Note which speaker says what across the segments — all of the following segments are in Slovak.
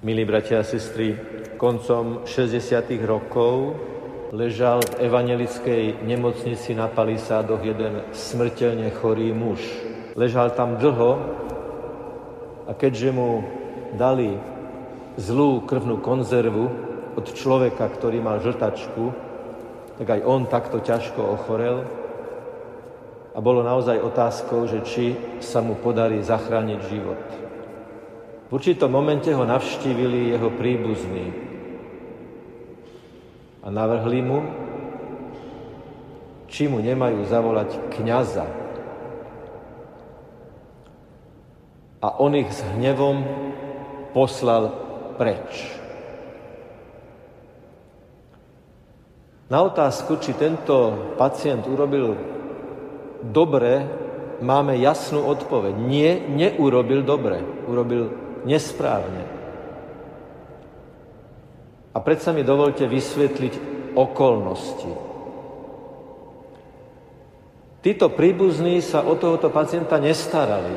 Speaker 1: Milí bratia a sestry, koncom 60. rokov ležal v evangelickej nemocnici na Palisádoch jeden smrteľne chorý muž. Ležal tam dlho a keďže mu dali zlú krvnú konzervu od človeka, ktorý mal žltačku, tak aj on takto ťažko ochorel a bolo naozaj otázkou, že či sa mu podarí zachrániť život. V určitom momente ho navštívili jeho príbuzní a navrhli mu, či mu nemajú zavolať kňaza. A on ich s hnevom poslal preč. Na otázku, či tento pacient urobil dobre, máme jasnú odpoveď. Nie, neurobil dobre, urobil nesprávne. A predsa mi dovolte vysvetliť okolnosti. Títo príbuzní sa o tohoto pacienta nestarali.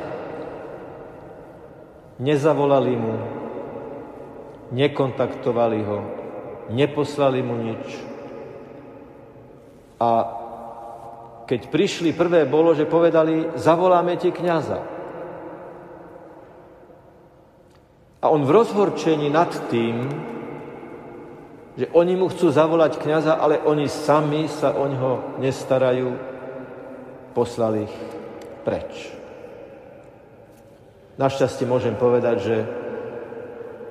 Speaker 1: Nezavolali mu, nekontaktovali ho, neposlali mu nič. A keď prišli, prvé bolo, že povedali, zavoláme ti kniaza. A on v rozhorčení nad tým, že oni mu chcú zavolať kniaza, ale oni sami sa o ňoho nestarajú, poslali ich preč. Našťastie môžem povedať, že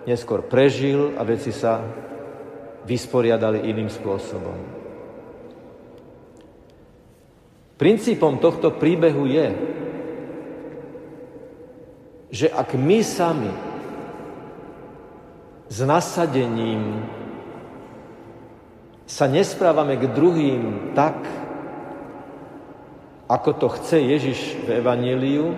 Speaker 1: neskôr prežil a veci sa vysporiadali iným spôsobom. Princípom tohto príbehu je, že ak my sami s nasadením sa nesprávame k druhým tak, ako to chce Ježiš v Evangeliu,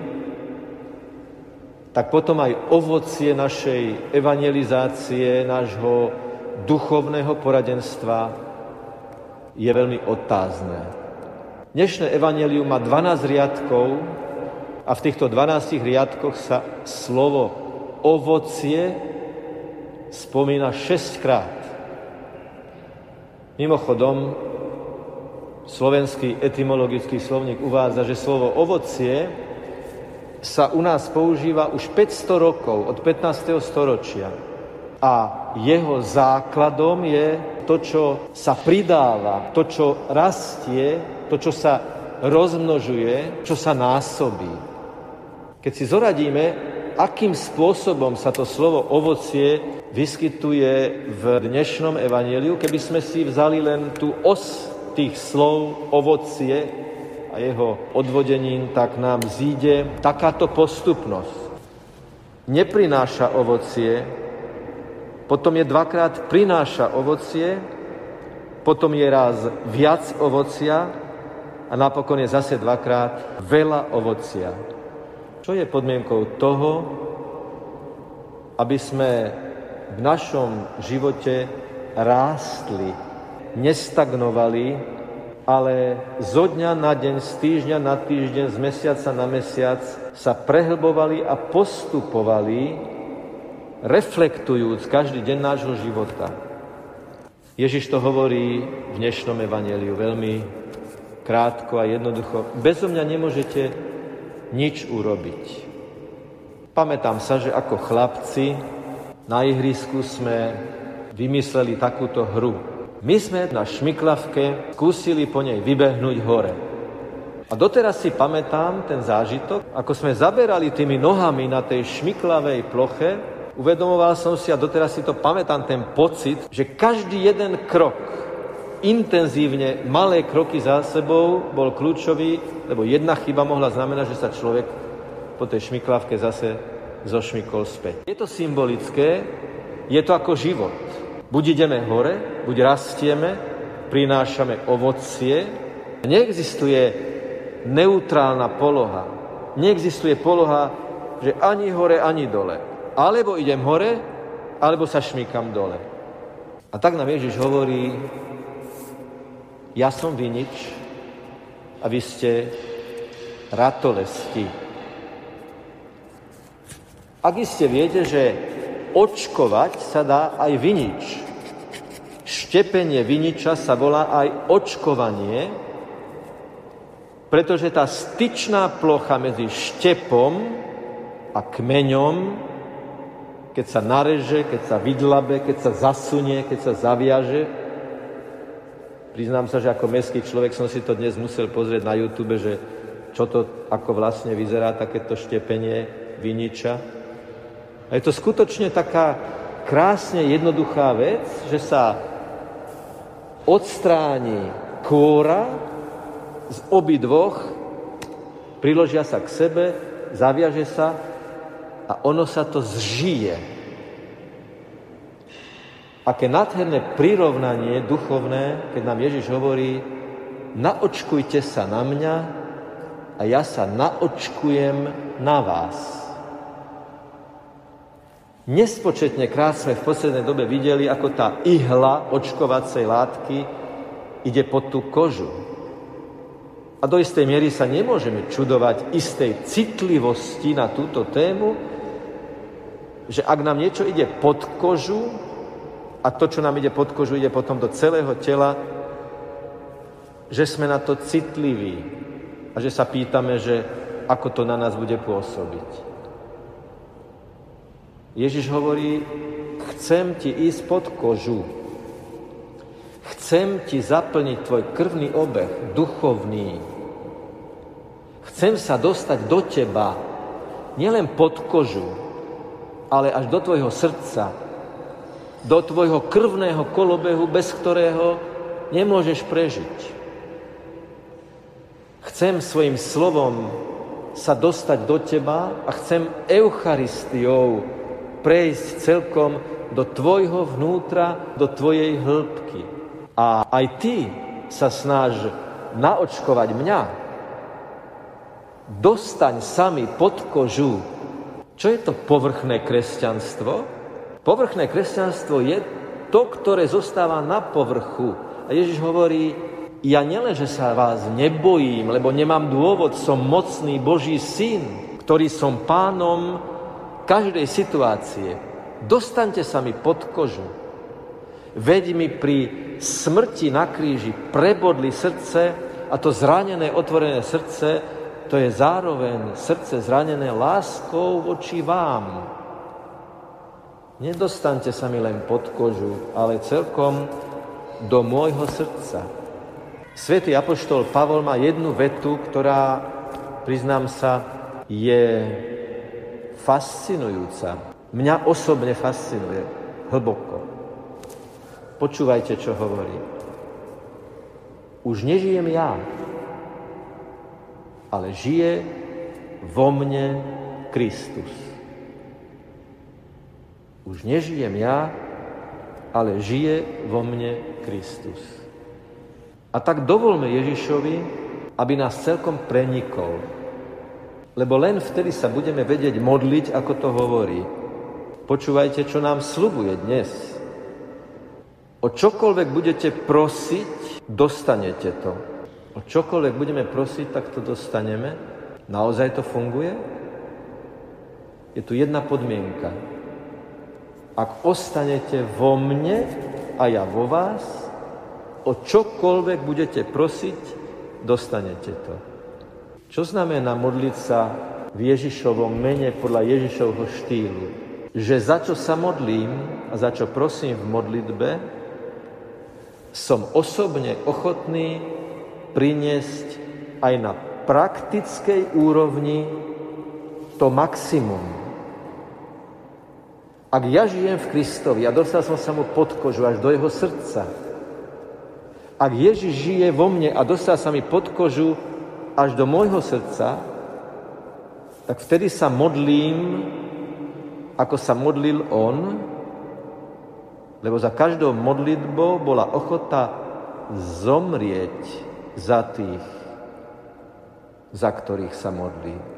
Speaker 1: tak potom aj ovocie našej evangelizácie, nášho duchovného poradenstva je veľmi otázne. Dnešné evangelium má 12 riadkov a v týchto 12 riadkoch sa slovo ovocie spomína šestkrát. Mimochodom, slovenský etymologický slovník uvádza, že slovo ovocie sa u nás používa už 500 rokov, od 15. storočia. A jeho základom je to, čo sa pridáva, to, čo rastie, to, čo sa rozmnožuje, čo sa násobí. Keď si zoradíme, akým spôsobom sa to slovo ovocie vyskytuje v dnešnom evaníliu, keby sme si vzali len tú os tých slov ovocie a jeho odvodením, tak nám zíde takáto postupnosť. Neprináša ovocie, potom je dvakrát prináša ovocie, potom je raz viac ovocia a napokon je zase dvakrát veľa ovocia. Čo je podmienkou toho, aby sme v našom živote rástli, nestagnovali, ale zo dňa na deň, z týždňa na týždeň, z mesiaca na mesiac sa prehlbovali a postupovali, reflektujúc každý deň nášho života. Ježiš to hovorí v dnešnom evaneliu veľmi krátko a jednoducho. Bezo mňa nemôžete nič urobiť. Pamätám sa, že ako chlapci na ihrisku sme vymysleli takúto hru. My sme na šmiklavke skúsili po nej vybehnúť hore. A doteraz si pamätám ten zážitok, ako sme zaberali tými nohami na tej šmiklavej ploche, uvedomoval som si a doteraz si to pamätám ten pocit, že každý jeden krok, intenzívne malé kroky za sebou bol kľúčový, lebo jedna chyba mohla znamenať, že sa človek po tej šmiklavke zase zošmykol späť. Je to symbolické, je to ako život. Buď ideme hore, buď rastieme, prinášame ovocie. Neexistuje neutrálna poloha. Neexistuje poloha, že ani hore, ani dole. Alebo idem hore, alebo sa šmýkam dole. A tak nám Ježiš hovorí, ja som vinič a vy ste ratolesti. Ak iste viete, že očkovať sa dá aj vinič. Štepenie viniča sa volá aj očkovanie, pretože tá styčná plocha medzi štepom a kmeňom, keď sa nareže, keď sa vydlabe, keď sa zasunie, keď sa zaviaže, priznám sa, že ako mestský človek som si to dnes musel pozrieť na YouTube, že čo to, ako vlastne vyzerá takéto štepenie viniča. A je to skutočne taká krásne jednoduchá vec, že sa odstráni kôra z obi dvoch, priložia sa k sebe, zaviaže sa a ono sa to zžije. Aké nádherné prirovnanie duchovné, keď nám Ježiš hovorí, naočkujte sa na mňa, a ja sa naočkujem na vás. Nespočetne krát sme v poslednej dobe videli, ako tá ihla očkovacej látky ide pod tú kožu. A do istej miery sa nemôžeme čudovať istej citlivosti na túto tému, že ak nám niečo ide pod kožu a to, čo nám ide pod kožu, ide potom do celého tela, že sme na to citliví, a že sa pýtame, že ako to na nás bude pôsobiť. Ježiš hovorí, chcem ti ísť pod kožu. Chcem ti zaplniť tvoj krvný obeh, duchovný. Chcem sa dostať do teba, nielen pod kožu, ale až do tvojho srdca, do tvojho krvného kolobehu, bez ktorého nemôžeš prežiť. Chcem svojim slovom sa dostať do teba a chcem Eucharistiou prejsť celkom do tvojho vnútra, do tvojej hĺbky. A aj ty sa snaž naočkovať mňa. Dostaň sami pod kožu. Čo je to povrchné kresťanstvo? Povrchné kresťanstvo je to, ktoré zostáva na povrchu. A Ježiš hovorí, ja nielen, že sa vás nebojím, lebo nemám dôvod, som mocný Boží syn, ktorý som pánom každej situácie. Dostaňte sa mi pod kožu. Veď mi pri smrti na kríži prebodli srdce a to zranené, otvorené srdce, to je zároveň srdce zranené láskou voči vám. Nedostaňte sa mi len pod kožu, ale celkom do môjho srdca. Svetý apoštol Pavol má jednu vetu, ktorá, priznám sa, je fascinujúca. Mňa osobne fascinuje hlboko. Počúvajte, čo hovorí. Už nežijem ja, ale žije vo mne Kristus. Už nežijem ja, ale žije vo mne Kristus. A tak dovolme Ježišovi, aby nás celkom prenikol. Lebo len vtedy sa budeme vedieť modliť, ako to hovorí. Počúvajte, čo nám slubuje dnes. O čokoľvek budete prosiť, dostanete to. O čokoľvek budeme prosiť, tak to dostaneme. Naozaj to funguje? Je tu jedna podmienka. Ak ostanete vo mne a ja vo vás, o čokoľvek budete prosiť, dostanete to. Čo znamená modliť sa v Ježišovom mene podľa Ježišovho štýlu? Že za čo sa modlím a za čo prosím v modlitbe, som osobne ochotný priniesť aj na praktickej úrovni to maximum. Ak ja žijem v Kristovi a dostal som sa mu pod kožu až do jeho srdca, ak Ježiš žije vo mne a dostal sa mi pod kožu až do môjho srdca, tak vtedy sa modlím, ako sa modlil On, lebo za každou modlitbou bola ochota zomrieť za tých, za ktorých sa modlí.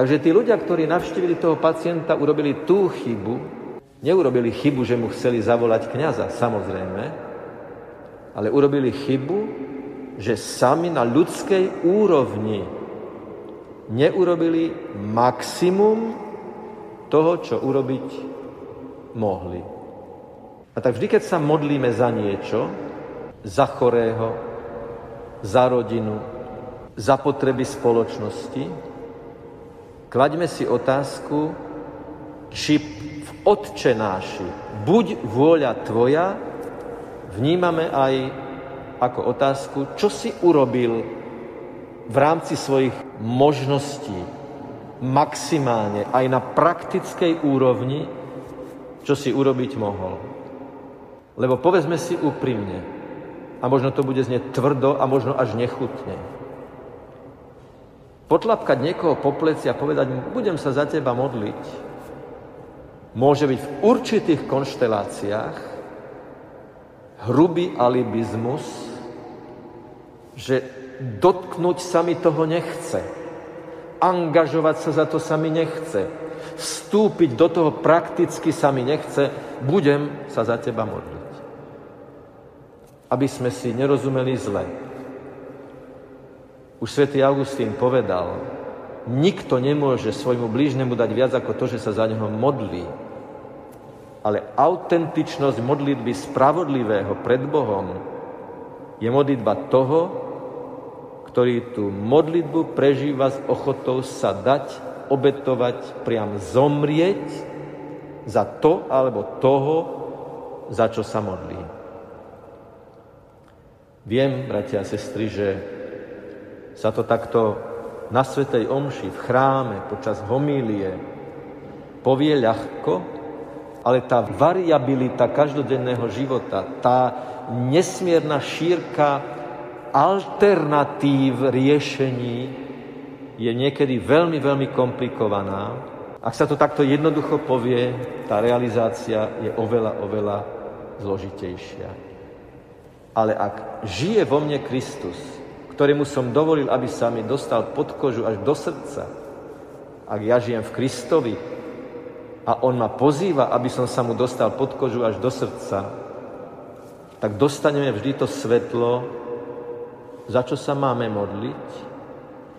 Speaker 1: Takže tí ľudia, ktorí navštívili toho pacienta, urobili tú chybu, Neurobili chybu, že mu chceli zavolať kniaza, samozrejme, ale urobili chybu, že sami na ľudskej úrovni neurobili maximum toho, čo urobiť mohli. A tak vždy, keď sa modlíme za niečo, za chorého, za rodinu, za potreby spoločnosti, klaďme si otázku, či v odčenáši buď vôľa tvoja, vnímame aj ako otázku, čo si urobil v rámci svojich možností, maximálne aj na praktickej úrovni, čo si urobiť mohol. Lebo povedzme si úprimne, a možno to bude znieť tvrdo a možno až nechutne. Potlapkať niekoho po pleci a povedať mu, budem sa za teba modliť, môže byť v určitých konšteláciách hrubý alibizmus, že dotknúť sa mi toho nechce angažovať sa za to sa mi nechce. Vstúpiť do toho prakticky sa mi nechce. Budem sa za teba modliť. Aby sme si nerozumeli zle. Už svätý Augustín povedal, nikto nemôže svojmu blížnemu dať viac ako to, že sa za neho modlí. Ale autentičnosť modlitby spravodlivého pred Bohom je modlitba toho, ktorý tú modlitbu prežíva s ochotou sa dať, obetovať, priam zomrieť za to alebo toho, za čo sa modlí. Viem, bratia a sestry, že sa to takto na Svetej Omši, v chráme, počas homílie povie ľahko, ale tá variabilita každodenného života, tá nesmierna šírka alternatív riešení je niekedy veľmi, veľmi komplikovaná. Ak sa to takto jednoducho povie, tá realizácia je oveľa, oveľa zložitejšia. Ale ak žije vo mne Kristus, ktorému som dovolil, aby sa mi dostal pod kožu až do srdca, ak ja žijem v Kristovi a On ma pozýva, aby som sa mu dostal pod kožu až do srdca, tak dostaneme vždy to svetlo, za čo sa máme modliť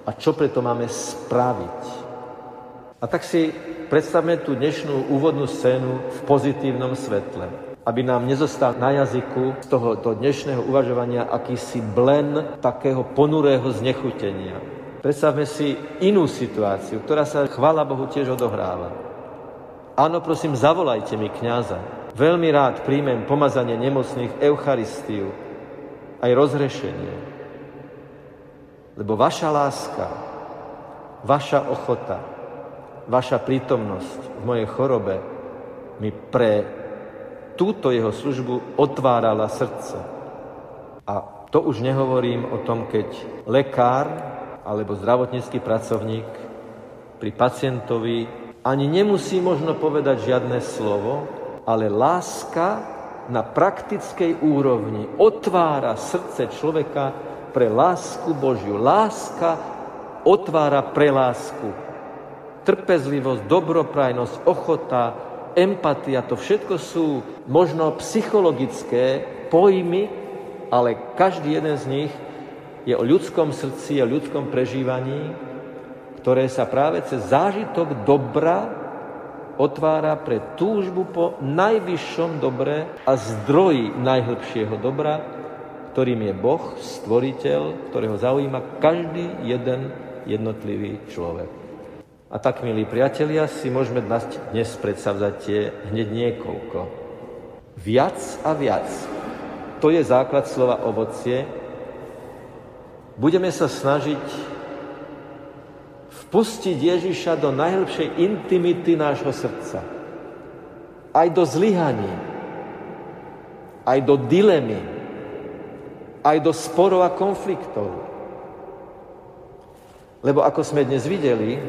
Speaker 1: a čo preto máme spraviť. A tak si predstavme tú dnešnú úvodnú scénu v pozitívnom svetle, aby nám nezostal na jazyku z tohoto dnešného uvažovania akýsi blen takého ponurého znechutenia. Predstavme si inú situáciu, ktorá sa, chvála Bohu, tiež odohráva. Áno, prosím, zavolajte mi kňaza. Veľmi rád príjmem pomazanie nemocných, Eucharistiu, aj rozhrešenie. Lebo vaša láska, vaša ochota, vaša prítomnosť v mojej chorobe mi pre túto jeho službu otvárala srdce. A to už nehovorím o tom, keď lekár alebo zdravotnícky pracovník pri pacientovi ani nemusí možno povedať žiadne slovo, ale láska na praktickej úrovni otvára srdce človeka pre lásku Božiu. Láska otvára pre lásku. Trpezlivosť, dobroprajnosť, ochota, empatia, to všetko sú možno psychologické pojmy, ale každý jeden z nich je o ľudskom srdci, o ľudskom prežívaní, ktoré sa práve cez zážitok dobra otvára pre túžbu po najvyššom dobre a zdroji najhlbšieho dobra, ktorým je Boh, stvoriteľ, ktorého zaujíma každý jeden jednotlivý človek. A tak, milí priatelia, si môžeme dnes predstavzať tie hneď niekoľko. Viac a viac. To je základ slova ovocie. Budeme sa snažiť vpustiť Ježiša do najhlbšej intimity nášho srdca. Aj do zlyhaní, aj do dilemy, aj do sporov a konfliktov. Lebo ako sme dnes videli,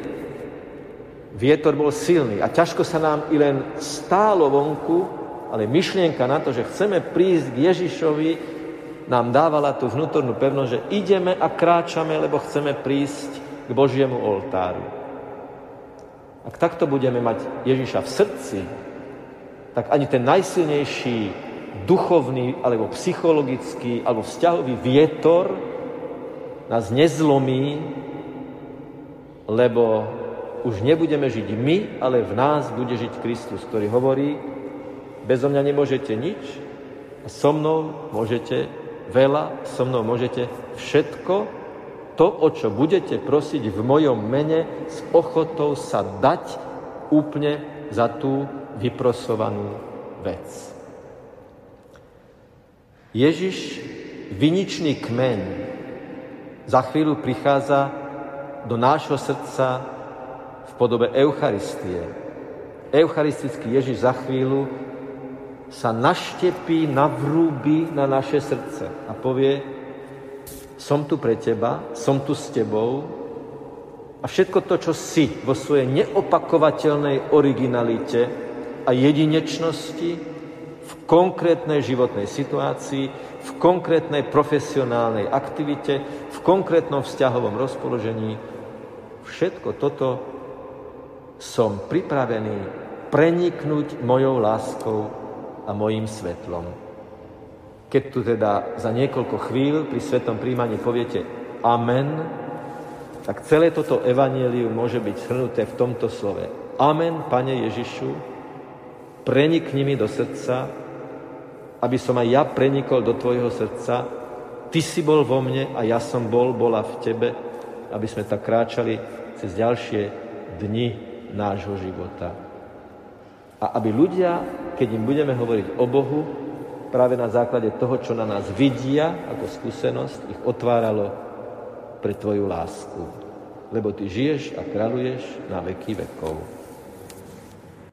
Speaker 1: vietor bol silný a ťažko sa nám i len stálo vonku, ale myšlienka na to, že chceme prísť k Ježišovi, nám dávala tú vnútornú pevnosť, že ideme a kráčame, lebo chceme prísť k Božiemu oltáru. Ak takto budeme mať Ježiša v srdci, tak ani ten najsilnejší duchovný, alebo psychologický, alebo vzťahový vietor nás nezlomí, lebo už nebudeme žiť my, ale v nás bude žiť Kristus, ktorý hovorí, bezo mňa nemôžete nič a so mnou môžete veľa, so mnou môžete všetko, to, o čo budete prosiť v mojom mene, s ochotou sa dať úplne za tú vyprosovanú vec. Ježiš, viničný kmeň, za chvíľu prichádza do nášho srdca v podobe Eucharistie. Eucharistický Ježiš za chvíľu sa naštepí, navrúbi na naše srdce a povie, som tu pre teba, som tu s tebou a všetko to, čo si vo svojej neopakovateľnej originalite a jedinečnosti v konkrétnej životnej situácii, v konkrétnej profesionálnej aktivite, v konkrétnom vzťahovom rozpoložení, všetko toto som pripravený preniknúť mojou láskou a mojim svetlom. Keď tu teda za niekoľko chvíľ pri svetom príjmaní poviete Amen, tak celé toto evanielium môže byť shrnuté v tomto slove. Amen, Pane Ježišu, prenikni mi do srdca, aby som aj ja prenikol do Tvojho srdca. Ty si bol vo mne a ja som bol, bola v Tebe, aby sme tak kráčali cez ďalšie dni nášho života. A aby ľudia, keď im budeme hovoriť o Bohu, práve na základe toho, čo na nás vidia ako skúsenosť, ich otváralo pre Tvoju lásku. Lebo Ty žiješ a kráľuješ na veky vekov.